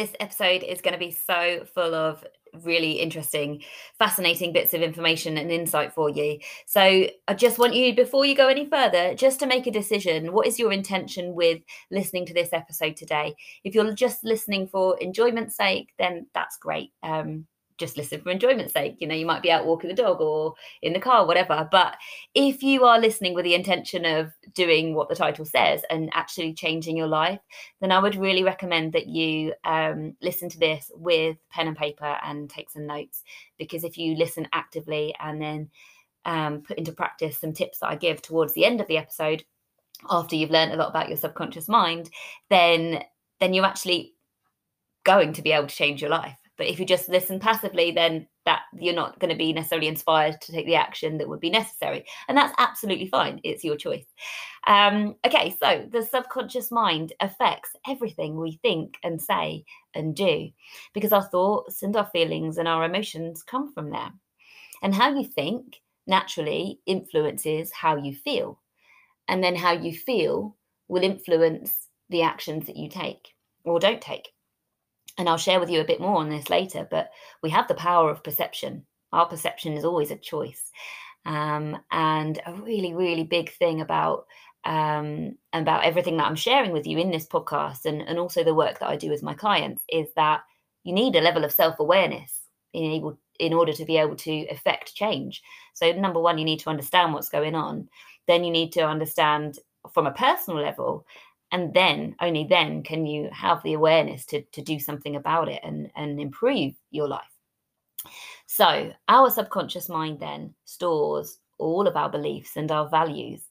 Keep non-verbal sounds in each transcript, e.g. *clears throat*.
this episode is going to be so full of really interesting, fascinating bits of information and insight for you. So I just want you, before you go any further, just to make a decision. What is your intention with listening to this episode today? If you're just listening for enjoyment's sake, then that's great. Um, just listen for enjoyment's sake. You know, you might be out walking the dog or in the car, whatever. But if you are listening with the intention of doing what the title says and actually changing your life, then I would really recommend that you um, listen to this with pen and paper and take some notes. Because if you listen actively and then um, put into practice some tips that I give towards the end of the episode, after you've learned a lot about your subconscious mind, then then you're actually going to be able to change your life but if you just listen passively, then that you're not going to be necessarily inspired to take the action that would be necessary. And that's absolutely fine. It's your choice. Um, okay, so the subconscious mind affects everything we think and say and do because our thoughts and our feelings and our emotions come from there. And how you think naturally influences how you feel. And then how you feel will influence the actions that you take or don't take and I'll share with you a bit more on this later, but we have the power of perception. Our perception is always a choice. Um, and a really, really big thing about um, about everything that I'm sharing with you in this podcast and, and also the work that I do with my clients is that you need a level of self-awareness in able in order to be able to affect change. So number one, you need to understand what's going on. Then you need to understand from a personal level and then only then can you have the awareness to, to do something about it and, and improve your life. So our subconscious mind then stores all of our beliefs and our values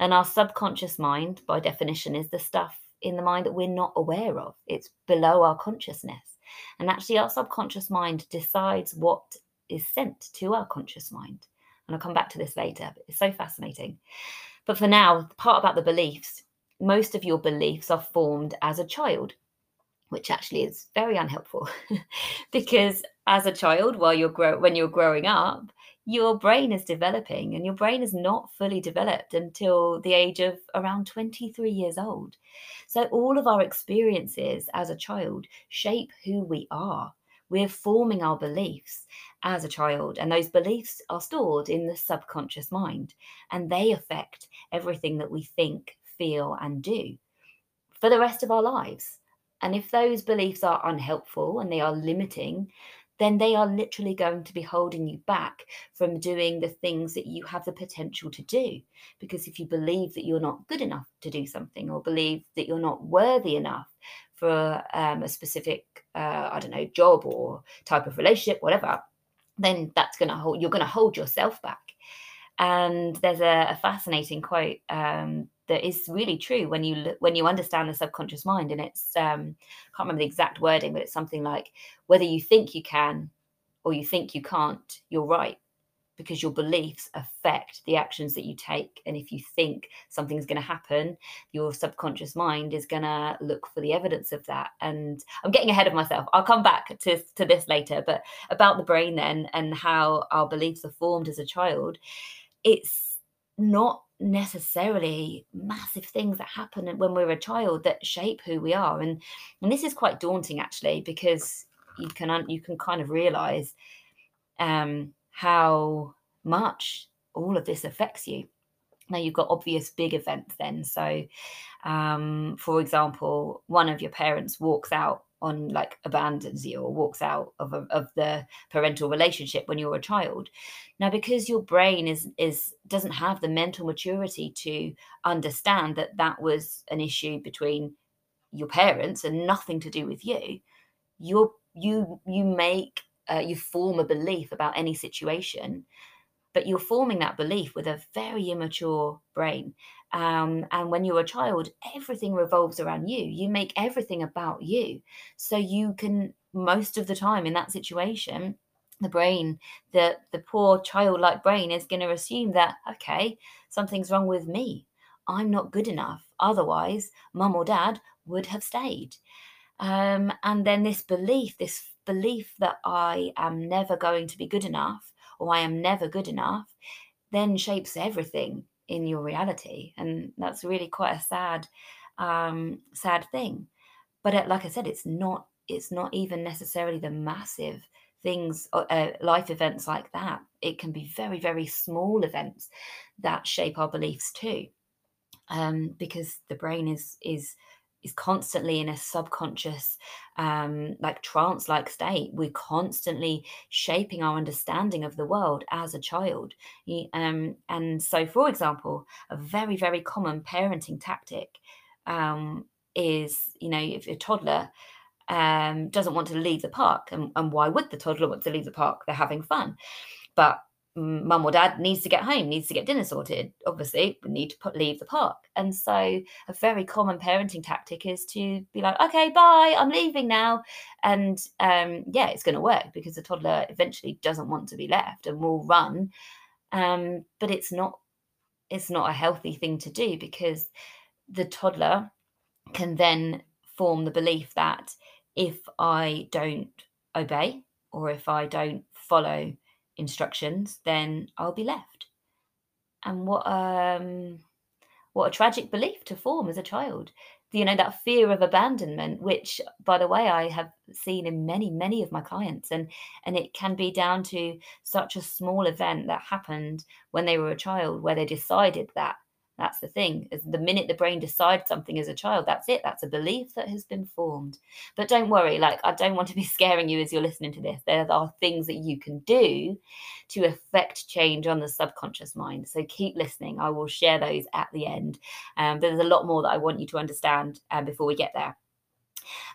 and our subconscious mind by definition is the stuff in the mind that we're not aware of. It's below our consciousness. And actually our subconscious mind decides what is sent to our conscious mind. And i'll come back to this later but it's so fascinating. But for now the part about the beliefs most of your beliefs are formed as a child, which actually is very unhelpful *laughs* because as a child, while you're grow- when you're growing up, your brain is developing and your brain is not fully developed until the age of around 23 years old. So all of our experiences as a child shape who we are. We're forming our beliefs as a child, and those beliefs are stored in the subconscious mind, and they affect everything that we think, feel, and do for the rest of our lives. And if those beliefs are unhelpful and they are limiting, then they are literally going to be holding you back from doing the things that you have the potential to do. Because if you believe that you're not good enough to do something or believe that you're not worthy enough for um, a specific, uh, I don't know, job or type of relationship, whatever, then that's going to hold, you're going to hold yourself back. And there's a, a fascinating quote um, that is really true when you when you understand the subconscious mind and it's um I can't remember the exact wording but it's something like whether you think you can or you think you can't you're right because your beliefs affect the actions that you take. And if you think something's going to happen your subconscious mind is going to look for the evidence of that. And i'm getting ahead of myself. I'll come back to, to this later but about the brain then and how our beliefs are formed as a child it's not necessarily massive things that happen when we're a child that shape who we are. And and this is quite daunting actually because you can you can kind of realize um how much all of this affects you. Now you've got obvious big events then. So um for example one of your parents walks out on like abandons you or walks out of, a, of the parental relationship when you're a child. Now because your brain is is doesn't have the mental maturity to understand that that was an issue between your parents and nothing to do with you you you you make uh, you form a belief about any situation but you're forming that belief with a very immature brain um, and when you're a child, everything revolves around you. You make everything about you. So you can, most of the time in that situation, the brain, the, the poor childlike brain is going to assume that, okay, something's wrong with me. I'm not good enough. Otherwise, mum or dad would have stayed. Um, and then this belief, this belief that I am never going to be good enough or I am never good enough, then shapes everything in your reality and that's really quite a sad um sad thing. But it, like i said it's not it's not even necessarily the massive things uh, uh, life events like that. It can be very very small events that shape our beliefs too um, because the brain is is is constantly in a subconscious um, like trance like state. We're constantly shaping our understanding of the world as a child. Um, and so for example a very very common parenting tactic um, is you know if a toddler um, doesn't want to leave the park and, and why would the toddler want to leave the park? They're having fun. But mum or dad needs to get home, needs to get dinner sorted. Obviously, we need to put leave the park. And so a very common parenting tactic is to be like, okay, bye, I'm leaving now. And um, yeah, it's going to work because the toddler eventually doesn't want to be left and will run. Um, but it's not it's not a healthy thing to do because the toddler can then form the belief that if I don't obey or if I don't follow instructions, then I'll be left. And what um what a tragic belief to form as a child. You know, that fear of abandonment, which by the way, I have seen in many, many of my clients. And and it can be down to such a small event that happened when they were a child where they decided that that's the thing. Is the minute the brain decides something as a child, that's it. That's a belief that has been formed. But don't worry, like I don't want to be *laughs* scaring you as you're listening to this. There are things that you can do to affect change on the subconscious mind. So keep listening. I will share those at the end. Um, there's a lot more that I want you to understand um, before we get there.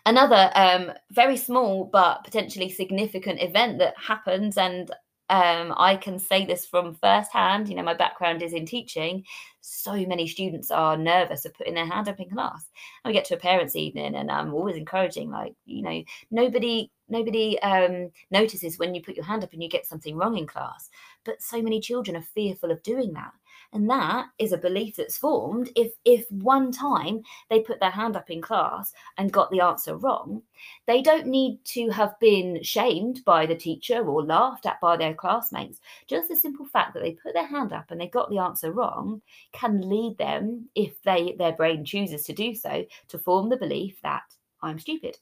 Another um, very small but potentially significant event that happens, and um, I can say this from firsthand. You know, my background is in teaching. So many students are nervous of putting their hand up in class. And we get to a parents' evening, and I'm always encouraging, like, you know, nobody nobody um, notices when you put your hand up and you get something wrong in class. But so many children are fearful of doing that and that is a belief that's formed if if one time they put their hand up in class and got the answer wrong they don't need to have been shamed by the teacher or laughed at by their classmates. Just the simple fact that they put their hand up and they got the answer wrong can lead them if they their brain chooses to do so to form the belief that i'm stupid.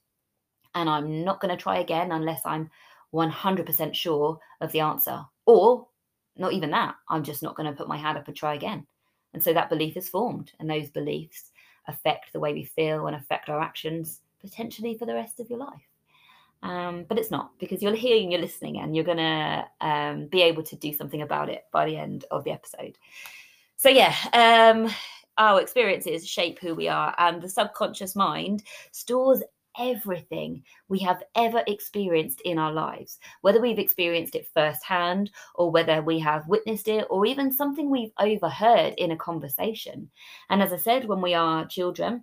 And i'm not going to try again unless i'm 100% sure of the answer or not even that. I'm just not going to put my hand up and try again. And so that belief is formed, and those beliefs affect the way we feel and affect our actions potentially for the rest of your life. Um, but it's not because you're and you're listening, and you're going to um, be able to do something about it by the end of the episode. So, yeah, um, our experiences shape who we are, and the subconscious mind stores everything we have ever experienced in our lives, whether we've experienced it firsthand or whether we have witnessed it or even something we've overheard in a conversation. And as I said, when we are children,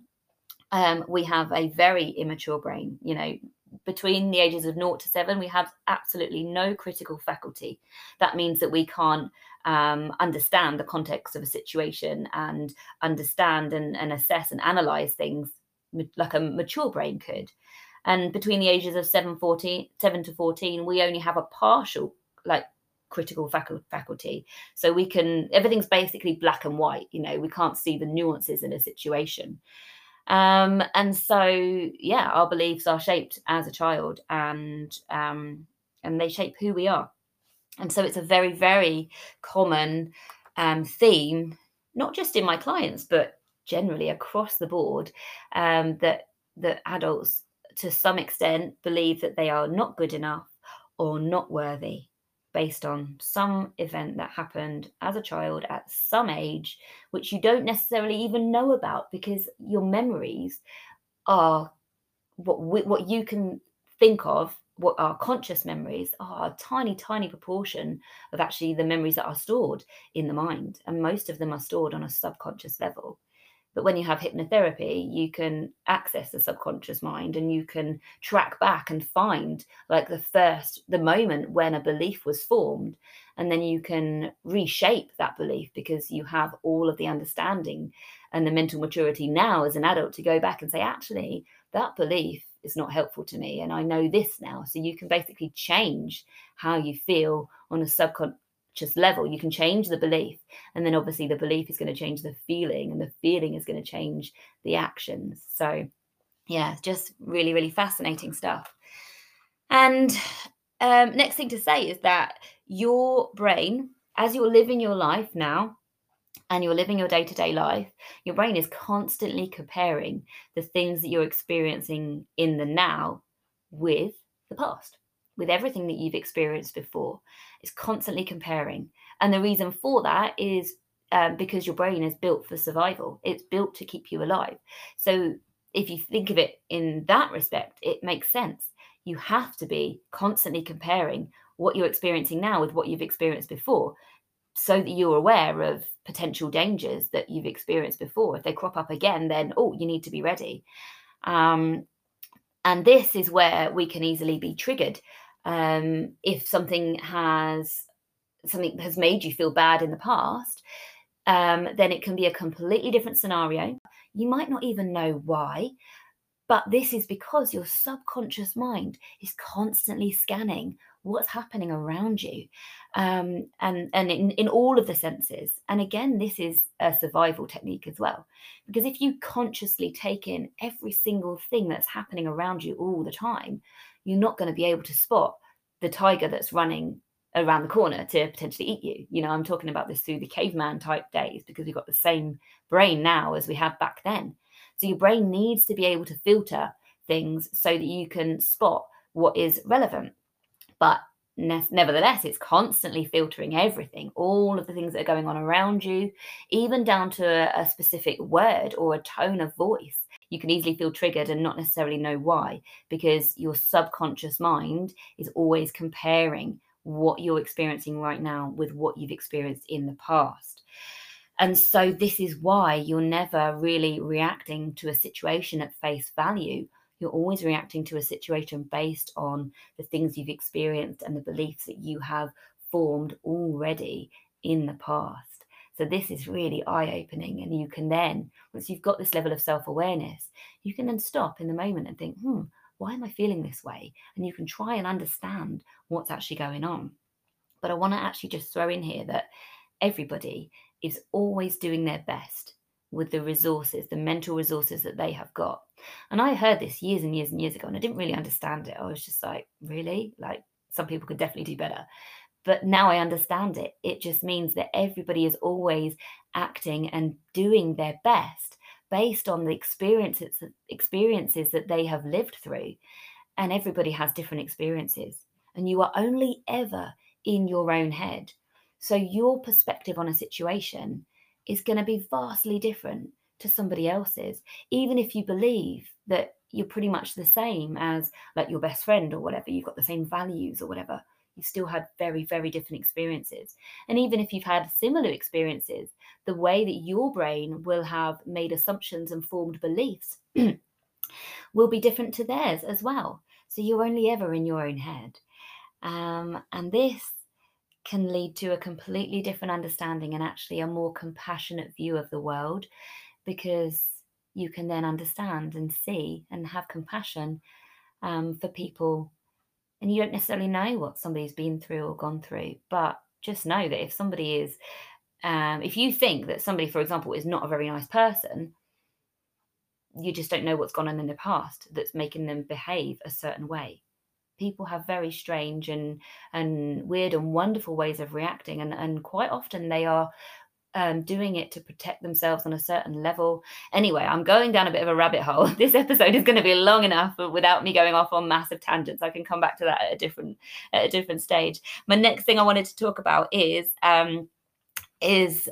um, we have a very immature brain. You know, between the ages of 0 to 7, we have absolutely no critical faculty. That means that we can't um, understand the context of a situation and understand and, and assess and analyze things like a mature brain could. And between the ages of 7, 14, 7 to 14, we only have a partial, like, critical faculty. So we can, everything's basically black and white, you know, we can't see the nuances in a situation. Um, and so, yeah, our beliefs are shaped as a child and, um, and they shape who we are. And so it's a very, very common um, theme, not just in my clients, but generally across the board um, that that adults to some extent believe that they are not good enough or not worthy based on some event that happened as a child at some age which you don't necessarily even know about because your memories are what what you can think of what our conscious memories are a tiny tiny proportion of actually the memories that are stored in the mind and most of them are stored on a subconscious level but when you have hypnotherapy, you can access the subconscious mind and you can track back and find like the first, the moment when a belief was formed. And then you can reshape that belief because you have all of the understanding and the mental maturity now as an adult to go back and say, actually, that belief is not helpful to me. And I know this now. So you can basically change how you feel on a subconscious level you can change the belief. And then obviously the belief is going to change the feeling and the feeling is going to change the actions. So yeah, just really, really fascinating stuff. And um, next thing to say is that your brain, as you're living your life now, and you're living your day to day life, your brain is constantly comparing the things that you're experiencing in the now with the past, with everything that you've experienced before. It's constantly comparing. And the reason for that is um, because your brain is built for survival, it's built to keep you alive. So if you think of it in that respect, it makes sense. You have to be constantly comparing what you're experiencing now with what you've experienced before so that you're aware of potential dangers that you've experienced before. If they crop up again, then, oh, you need to be ready. Um, and this is where we can easily be triggered. Um, if something has something has made you feel bad in the past, um, then it can be a completely different scenario. You might not even know why, but this is because your subconscious mind is constantly scanning what's happening around you um, and and in, in all of the senses and again this is a survival technique as well because if you consciously take in every single thing that's happening around you all the time you're not going to be able to spot the tiger that's running around the corner to potentially eat you. You know i'm talking about this through the caveman type days because we've got the same brain now as we had back then. So your brain needs to be able to filter things so that you can spot what is relevant. But ne- nevertheless, it's constantly filtering everything, all of the things that are going on around you, even down to a, a specific word or a tone of voice. You can easily feel triggered and not necessarily know why, because your subconscious mind is always comparing what you're experiencing right now with what you've experienced in the past. And so, this is why you're never really reacting to a situation at face value you're always reacting to a situation based on the things you've experienced and the beliefs that you have formed already in the past. So, this is really eye opening. And you can then, once you've got this level of self awareness, you can then stop in the moment and think, hmm, why am I feeling this way? And you can try and understand what's actually going on. But I want to actually just throw in here that everybody is always doing their best with the resources, the mental resources that they have got. And I heard this years and years and years ago, and I didn't really understand it. I was just like, really? Like, some people could definitely do better. But now I understand it. It just means that everybody is always acting and doing their best based on the experiences experiences that they have lived through. And everybody has different experiences. And you are only ever in your own head. So your perspective on a situation is going to be vastly different to somebody else's, even if you believe that you're pretty much the same as like your best friend or whatever, you've got the same values or whatever. You still had very, very different experiences. And even if you've had similar experiences, the way that your brain will have made assumptions and formed beliefs *clears throat* will be different to theirs as well. So you're only ever in your own head. Um, and this can lead to a completely different understanding and actually a more compassionate view of the world because you can then understand and see and have compassion um, for people. And you don't necessarily know what somebody's been through or gone through, but just know that if somebody is, um, if you think that somebody, for example, is not a very nice person, you just don't know what's gone on in the past that's making them behave a certain way. People have very strange and and weird and wonderful ways of reacting and and quite often they are um, doing it to protect themselves on a certain level. Anyway, I'm going down a bit of a rabbit hole. *laughs* This episode is going to be long enough without me going off on massive tangents. I can come back to that at a different at a different stage. My next thing I wanted to talk about is um, is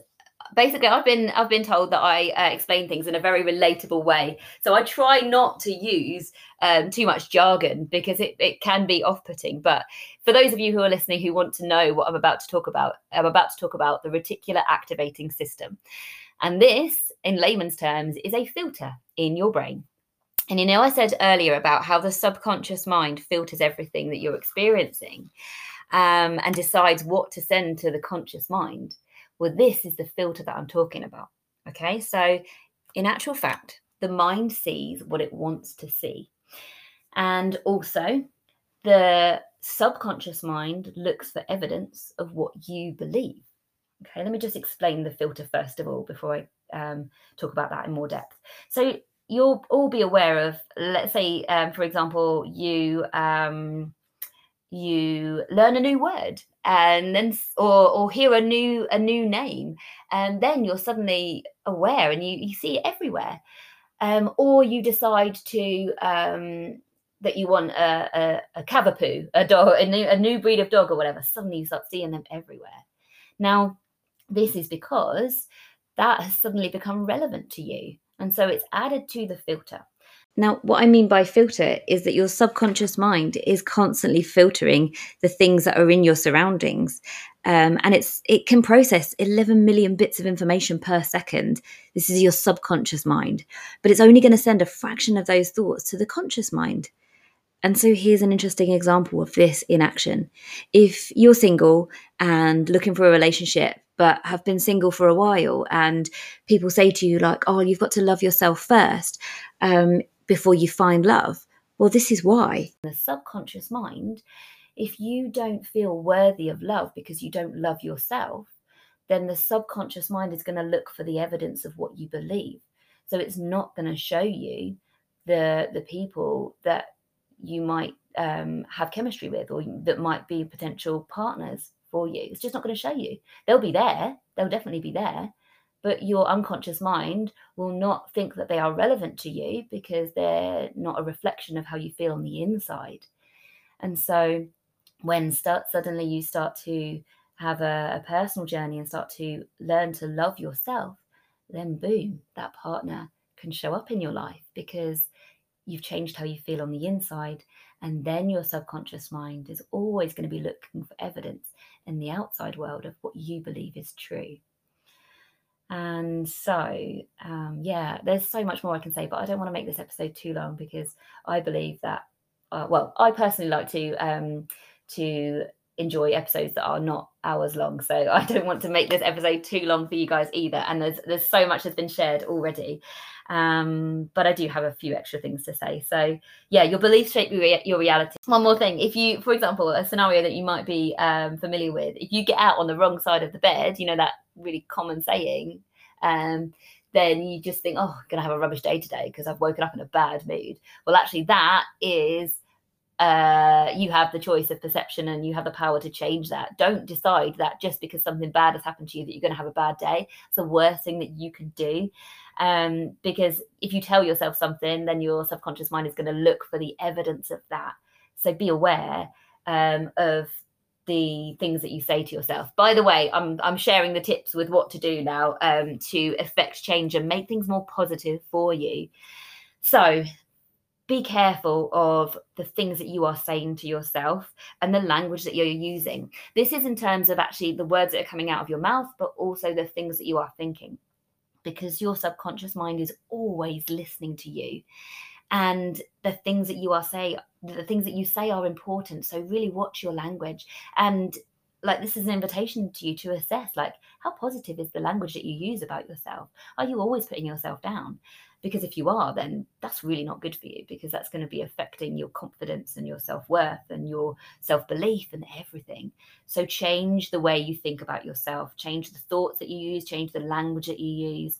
basically i've been i've been told that i uh, explain things in a very relatable way. So i try not to use um, too much jargon because it, it can be off-putting. But for those of you who are listening who want to know what i'm about to talk about i'm about to talk about the reticular activating system. And this in layman's terms is a filter in your brain. And you know i said earlier about how the subconscious mind filters everything that you're experiencing um, and decides what to send to the conscious mind well, this is the filter that I'm talking about. Okay, so in actual fact, the mind sees what it wants to see. And also, the subconscious mind looks for evidence of what you believe. Okay, let me just explain the filter first of all before I um, talk about that in more depth. So, you'll all be aware of let's say um, for example you um, you learn a new word and then or or hear a new a new name and then you're suddenly aware and you, you see it everywhere. Um, or you decide to um, that you want a, a, a cavapoo a dog a new, a new breed of dog or whatever suddenly you start seeing them everywhere. Now this is because that has suddenly become relevant to you and so it's added to the filter now, what I mean by filter is that your subconscious mind is constantly filtering the things that are in your surroundings. Um, and it's it can process 11 million bits of information per second. This is your subconscious mind, but it's only going to send a fraction of those thoughts to the conscious mind. And so here's an interesting example of this in action. If you're single and looking for a relationship, but have been single for a while, and people say to you, like, oh, you've got to love yourself first. Um, before you find love. Well, this is why. The subconscious mind, if you don't feel worthy of love because you don't love yourself, then the subconscious mind is going to look for the evidence of what you believe. So it's not going to show you the the people that you might um, have chemistry with or that might be potential partners for you. It's just not going to show you. They'll be there. They'll definitely be there, but your unconscious mind will not think that they are relevant to you because they're not a reflection of how you feel on the inside. And so when start suddenly you start to have a, a personal journey and start to learn to love yourself, then boom, that partner can show up in your life because you've changed how you feel on the inside. And then your subconscious mind is always going to be looking for evidence in the outside world of what you believe is true. And so, um, yeah, there's so much more I can say, but I don't want to make this episode too long because I believe that, uh, well, I personally like to um, to enjoy episodes that are not hours long. So *laughs* I don't want to make this episode too long for you guys either. And there's there's so much has been shared already. Um, but I do have a few extra things to say. So yeah, your beliefs shape your, your reality. One more thing, if you, for example, a scenario that you might be um, familiar with, if you get out on the wrong side of the bed, you know that really common saying, um, then you just think, oh, I'm gonna have a rubbish day today because I've woken up in a bad mood. Well, actually, that is uh, you have the choice of perception and you have the power to change that. Don't decide that just because something bad has happened to you that you're going to have a bad day. It's the worst thing that you can do. Um, because if you tell yourself something, then your subconscious mind is going to look for the evidence of that. So be aware um, of the things that you say to yourself. By the way, I'm I'm sharing the tips with what to do now um, to affect change and make things more positive for you. So be careful of the things that you are saying to yourself and the language that you're using. This is in terms of actually the words that are coming out of your mouth, but also the things that you are thinking, because your subconscious mind is always listening to you. And the things that you are saying the things that you say are important. So really watch your language. And like this is an invitation to you to assess like how positive is the language that you use about yourself are you always putting yourself down because if you are then that's really not good for you because that's going to be affecting your confidence and your self-worth and your self-belief and everything so change the way you think about yourself change the thoughts that you use change the language that you use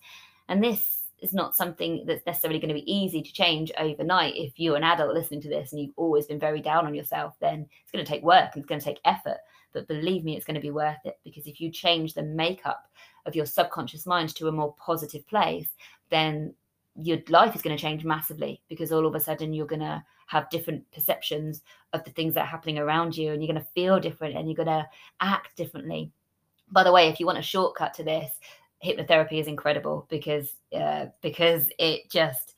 and this is not something that's necessarily going to be easy to change overnight. If you're an adult listening to this and you've always been very down on yourself, then it's going to take work and it's going to take effort. But believe me, it's going to be worth it because if you change the makeup of your subconscious mind to a more positive place, then your life is going to change massively because all of a sudden you're going to have different perceptions of the things that are happening around you and you're going to feel different and you're going to act differently. By the way, if you want a shortcut to this, hypnotherapy is incredible because uh, because it just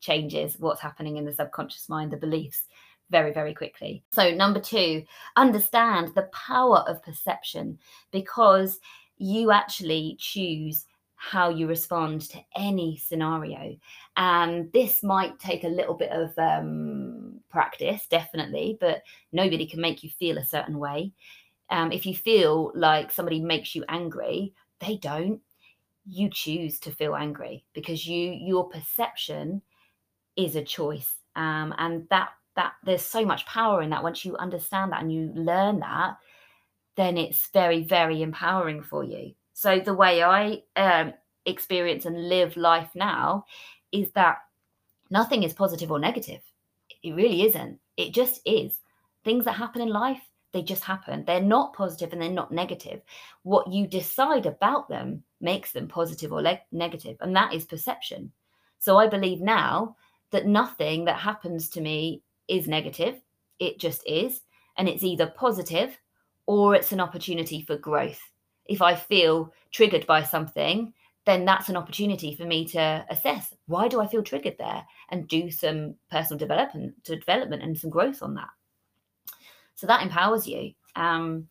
changes what's happening in the subconscious mind, the beliefs very very quickly. So number 2, understand the power of perception because you actually choose how you respond to any scenario. And this might take a little bit of um, practice, definitely, but nobody can make you feel a certain way. Um, if you feel like somebody makes you angry, they don't you choose to feel angry because you your perception is a choice um, and that that there's so much power in that once you understand that and you learn that then it's very very empowering for you so the way i um, experience and live life now is that Nothing is positive or negative. It really isn't. It just is. Things that happen in life, they just happen. They're not positive and they're not negative. What you decide about them makes them positive or le- negative, and that is perception. So I believe now that nothing that happens to me is negative. It just is. And it's either positive or it's an opportunity for growth. If I feel triggered by something, then that's an opportunity for me to assess why do I feel triggered there and do some personal development to development and some growth on that. So that empowers you. Um,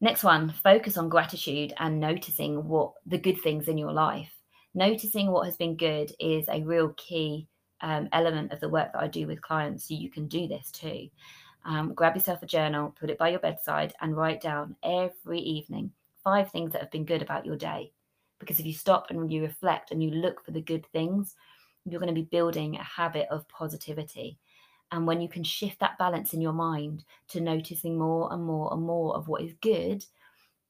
next one, focus on gratitude and noticing what the good things in your life. Noticing what has been good is a real key um, element of the work that I do with clients. So you can do this too. Um, grab yourself a journal, put it by your bedside, and write down every evening five things that have been good about your day. Because if you stop and you reflect and you look for the good things, you're going to be building a habit of positivity. And when you can shift that balance in your mind to noticing more and more and more of what is good,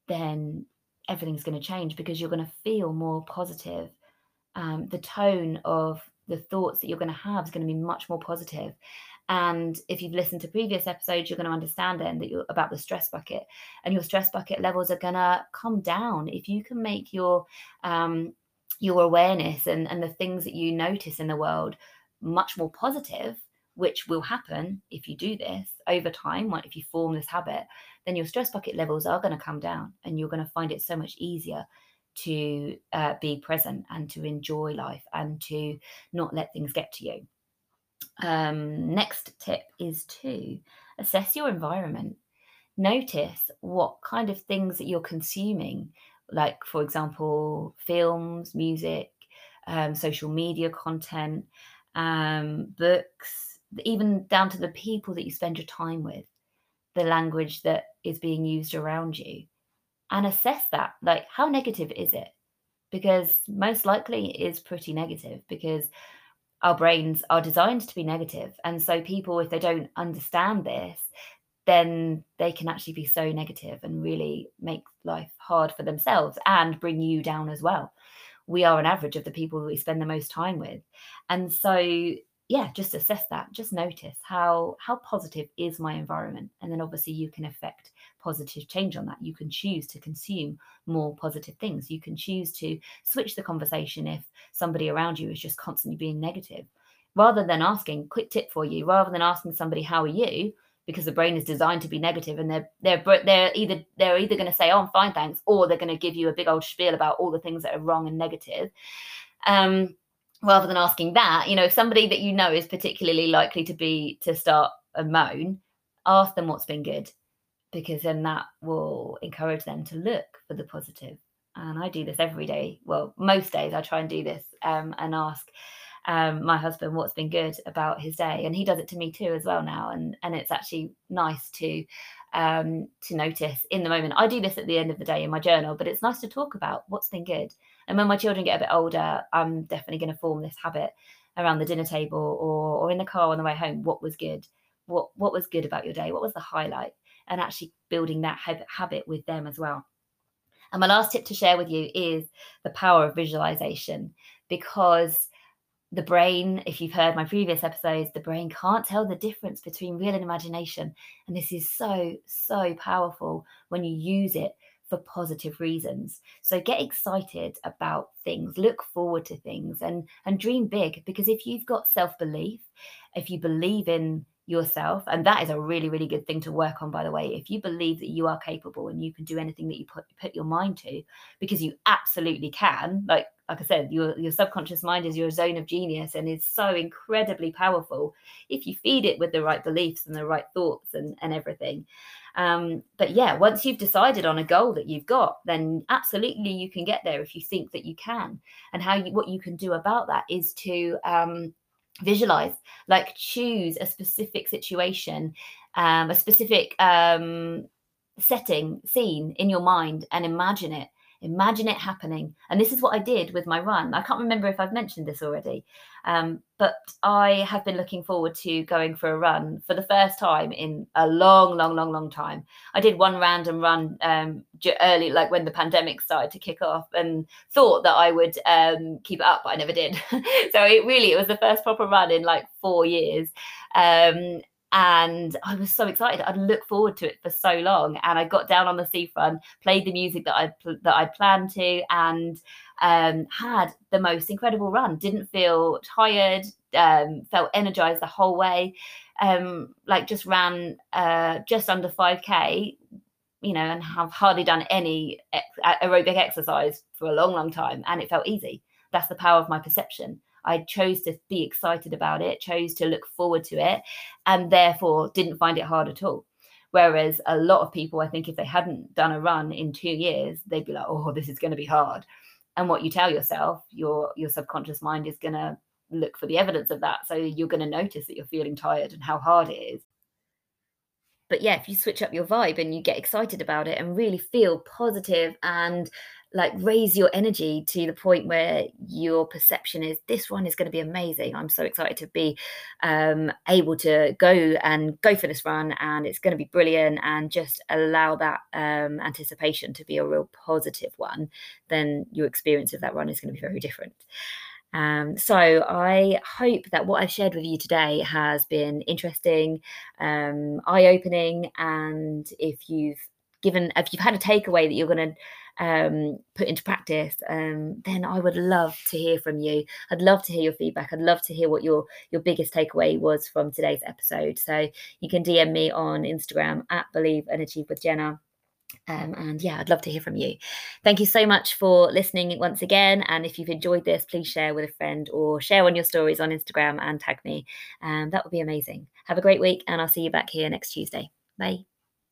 then everything's going to change because you're going to feel more positive. Um, the tone of the thoughts that you're going to have is going to be much more positive. And if you've listened to previous episodes, you're going to understand then that you're about the stress bucket, and your stress bucket levels are going to come down if you can make your um, your awareness and, and the things that you notice in the world much more positive which will happen if you do this over time, if you form this habit, then your stress bucket levels are going to come down and you're going to find it so much easier to uh, be present and to enjoy life and to not let things get to you. Um, next tip is to assess your environment. Notice what kind of things that you're consuming, like, for example, films, music, um, social media content, um, books, even down to the people that you spend your time with, the language that is being used around you, and assess that. Like, how negative is it? Because most likely it is pretty negative because our brains are designed to be negative. And so, people, if they don't understand this, then they can actually be so negative and really make life hard for themselves and bring you down as well. We are an average of the people we spend the most time with. And so yeah just assess that just notice how how positive is my environment and then obviously you can affect positive change on that. You can choose to consume more positive things. You can choose to switch the conversation if somebody around you is just constantly being negative. Rather than asking quick tip for you rather than asking somebody how are you? because the brain is designed to be negative and they're they're they're either they're either going to say oh i'm fine thanks or they're going to give you a big old spiel about all the things that are wrong and negative. Um rather than asking that, you know, if somebody that you know is particularly likely to be to start a moan, ask them what's been good, because then that will encourage them to look for the positive. And I do this every day. Well, most days I try and do this um, and ask um, my husband what's been good about his day, and he does it to me too as well now. And and it's actually nice to um, to notice in the moment. I do this at the end of the day in my journal, but it's nice to talk about what's been good. And when my children get a bit older, I'm definitely going to form this habit around the dinner table or or in the car on the way home. What was good? What what was good about your day? What was the highlight? And actually building that habit with them as well. And my last tip to share with you is the power of visualization because the brain, if you've heard my previous episodes, the brain can't tell the difference between real and imagination. And this is so, so powerful when you use it for positive reasons. So get excited about things, look forward to things and and dream big because if you've got self-belief, if you believe in yourself and that is a really really good thing to work on by the way if you believe that you are capable and you can do anything that you put put your mind to because you absolutely can. Like like i said your your subconscious mind is your zone of genius and is so incredibly powerful if you feed it with the right beliefs and the right thoughts and and everything. Um, but yeah once you've decided on a goal that you've got then absolutely you can get there if you think that you can. And how you what you can do about that is to um, visualize like choose a specific situation um, a specific um, setting scene in your mind and imagine it Imagine it happening. And this is what I did with my run. I can't remember if I've mentioned this already, um, but I have been looking forward to going for a run for the first time in a long, long, long, long time. I did one random run um, early, like when the pandemic started to kick off, and thought that I would um, keep it up, but I never did. *laughs* so it really, it was the first proper run in like four years. Um, and I was so excited. I'd look forward to it for so long, and I got down on the seafront, played the music that I that I planned to, and um, had the most incredible run. Didn't feel tired, um, felt energized the whole way. Um, like just ran uh, just under five k, you know, and have hardly done any aerobic exercise for a long, long time, and it felt easy. That's the power of my perception. I chose to be excited about it, chose to look forward to it, and therefore didn't find it hard at all. Whereas a lot of people, I think, if they hadn't done a run in two years, they'd be like, "Oh, this is going to be hard." And what you tell yourself, your your subconscious mind is going to look for the evidence of that. So you're going to notice that you're feeling tired and how hard it is. But yeah, if you switch up your vibe and you get excited about it and really feel positive and like raise your energy to the point where your perception is this one is going to be amazing. I'm so excited to be um, able to go and go for this run and it's going to be brilliant and just allow that um, anticipation to be a real positive one then your experience of that run is going to be very different. Um, so I hope that what I've shared with you today has been interesting, um, eye-opening, and if you've given, if you've had a takeaway that you're going to um, put into practice, um, then I would love to hear from you. I'd love to hear your feedback. I'd love to hear what your your biggest takeaway was from today's episode. So you can DM me on Instagram at Believe and Achieve with Jenna. Um, and yeah, I'd love to hear from you. Thank you so much for listening once again. And if you've enjoyed this, please share with a friend or share on your stories on Instagram and tag me. Um, that would be amazing. Have a great week, and I'll see you back here next Tuesday. Bye.